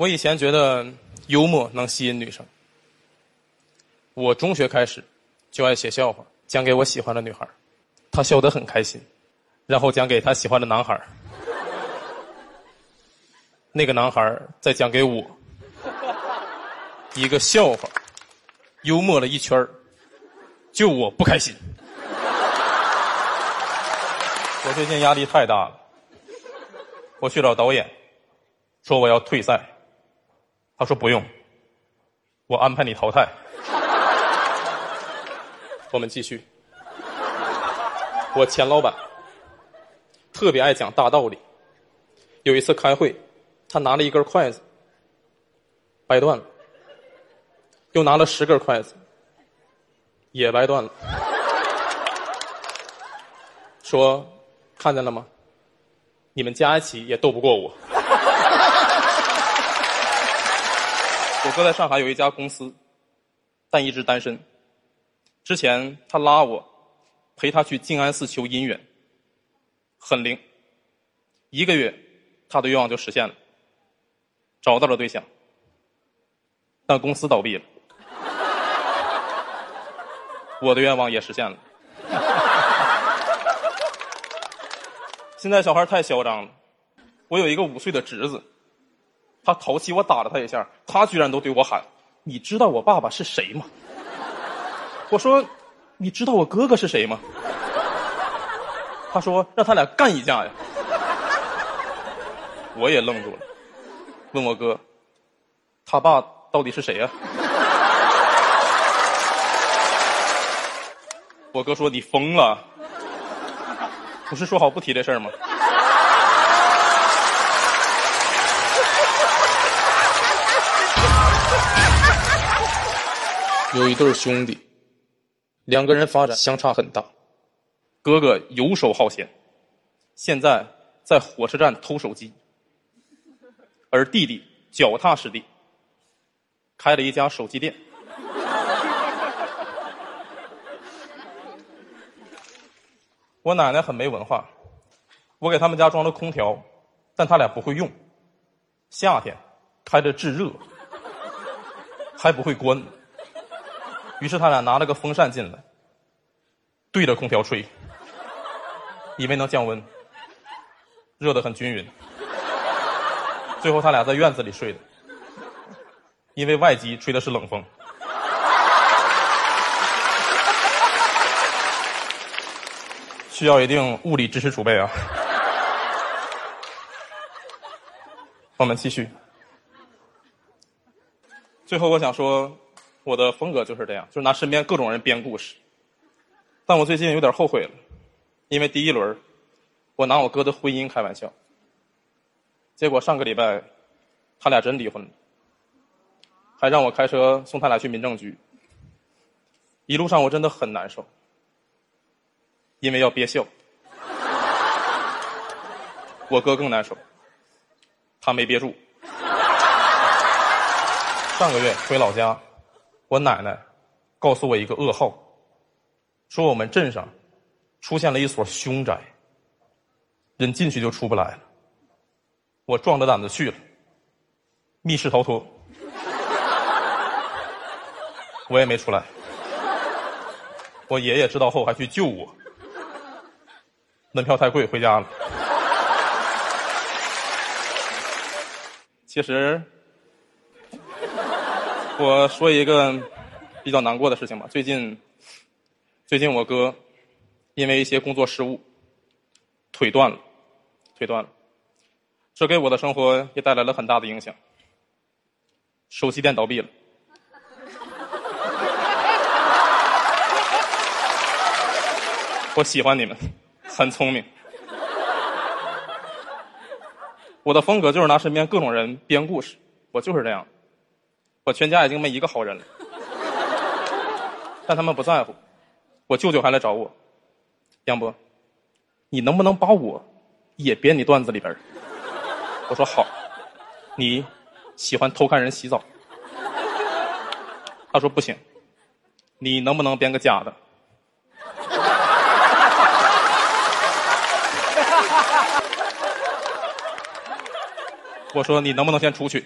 我以前觉得幽默能吸引女生。我中学开始就爱写笑话，讲给我喜欢的女孩，她笑得很开心，然后讲给她喜欢的男孩，那个男孩再讲给我，一个笑话，幽默了一圈就我不开心。我最近压力太大了，我去找导演，说我要退赛。他说不用，我安排你淘汰。我们继续。我前老板特别爱讲大道理。有一次开会，他拿了一根筷子，掰断了，又拿了十根筷子，也掰断了，说看见了吗？你们加一起也斗不过我。我哥在上海有一家公司，但一直单身。之前他拉我陪他去静安寺求姻缘，很灵。一个月，他的愿望就实现了，找到了对象。但公司倒闭了，我的愿望也实现了。现在小孩太嚣张了，我有一个五岁的侄子。他淘气，我打了他一下，他居然都对我喊：“你知道我爸爸是谁吗？”我说：“你知道我哥哥是谁吗？”他说：“让他俩干一架呀！”我也愣住了，问我哥：“他爸到底是谁呀？”我哥说：“你疯了，不是说好不提这事儿吗？”有一对兄弟，两个人发展相差很大。哥哥游手好闲，现在在火车站偷手机；而弟弟脚踏实地，开了一家手机店。我奶奶很没文化，我给他们家装了空调，但他俩不会用。夏天开着制热，还不会关。于是他俩拿了个风扇进来，对着空调吹，以为能降温，热得很均匀。最后他俩在院子里睡的，因为外机吹的是冷风。需要一定物理知识储备啊！我们继续。最后我想说。我的风格就是这样，就是拿身边各种人编故事。但我最近有点后悔了，因为第一轮我拿我哥的婚姻开玩笑，结果上个礼拜他俩真离婚了，还让我开车送他俩去民政局。一路上我真的很难受，因为要憋笑。我哥更难受，他没憋住。上个月回老家。我奶奶告诉我一个噩耗，说我们镇上出现了一所凶宅，人进去就出不来了。我壮着胆子去了，密室逃脱，我也没出来。我爷爷知道后还去救我，门票太贵，回家了。其实。我说一个比较难过的事情吧。最近，最近我哥因为一些工作失误，腿断了，腿断了，这给我的生活也带来了很大的影响。手机店倒闭了。我喜欢你们，很聪明。我的风格就是拿身边各种人编故事，我就是这样。我全家已经没一个好人了，但他们不在乎。我舅舅还来找我，杨波，你能不能把我也编你段子里边我说好。你喜欢偷看人洗澡？他说不行。你能不能编个假的？我说你能不能先出去？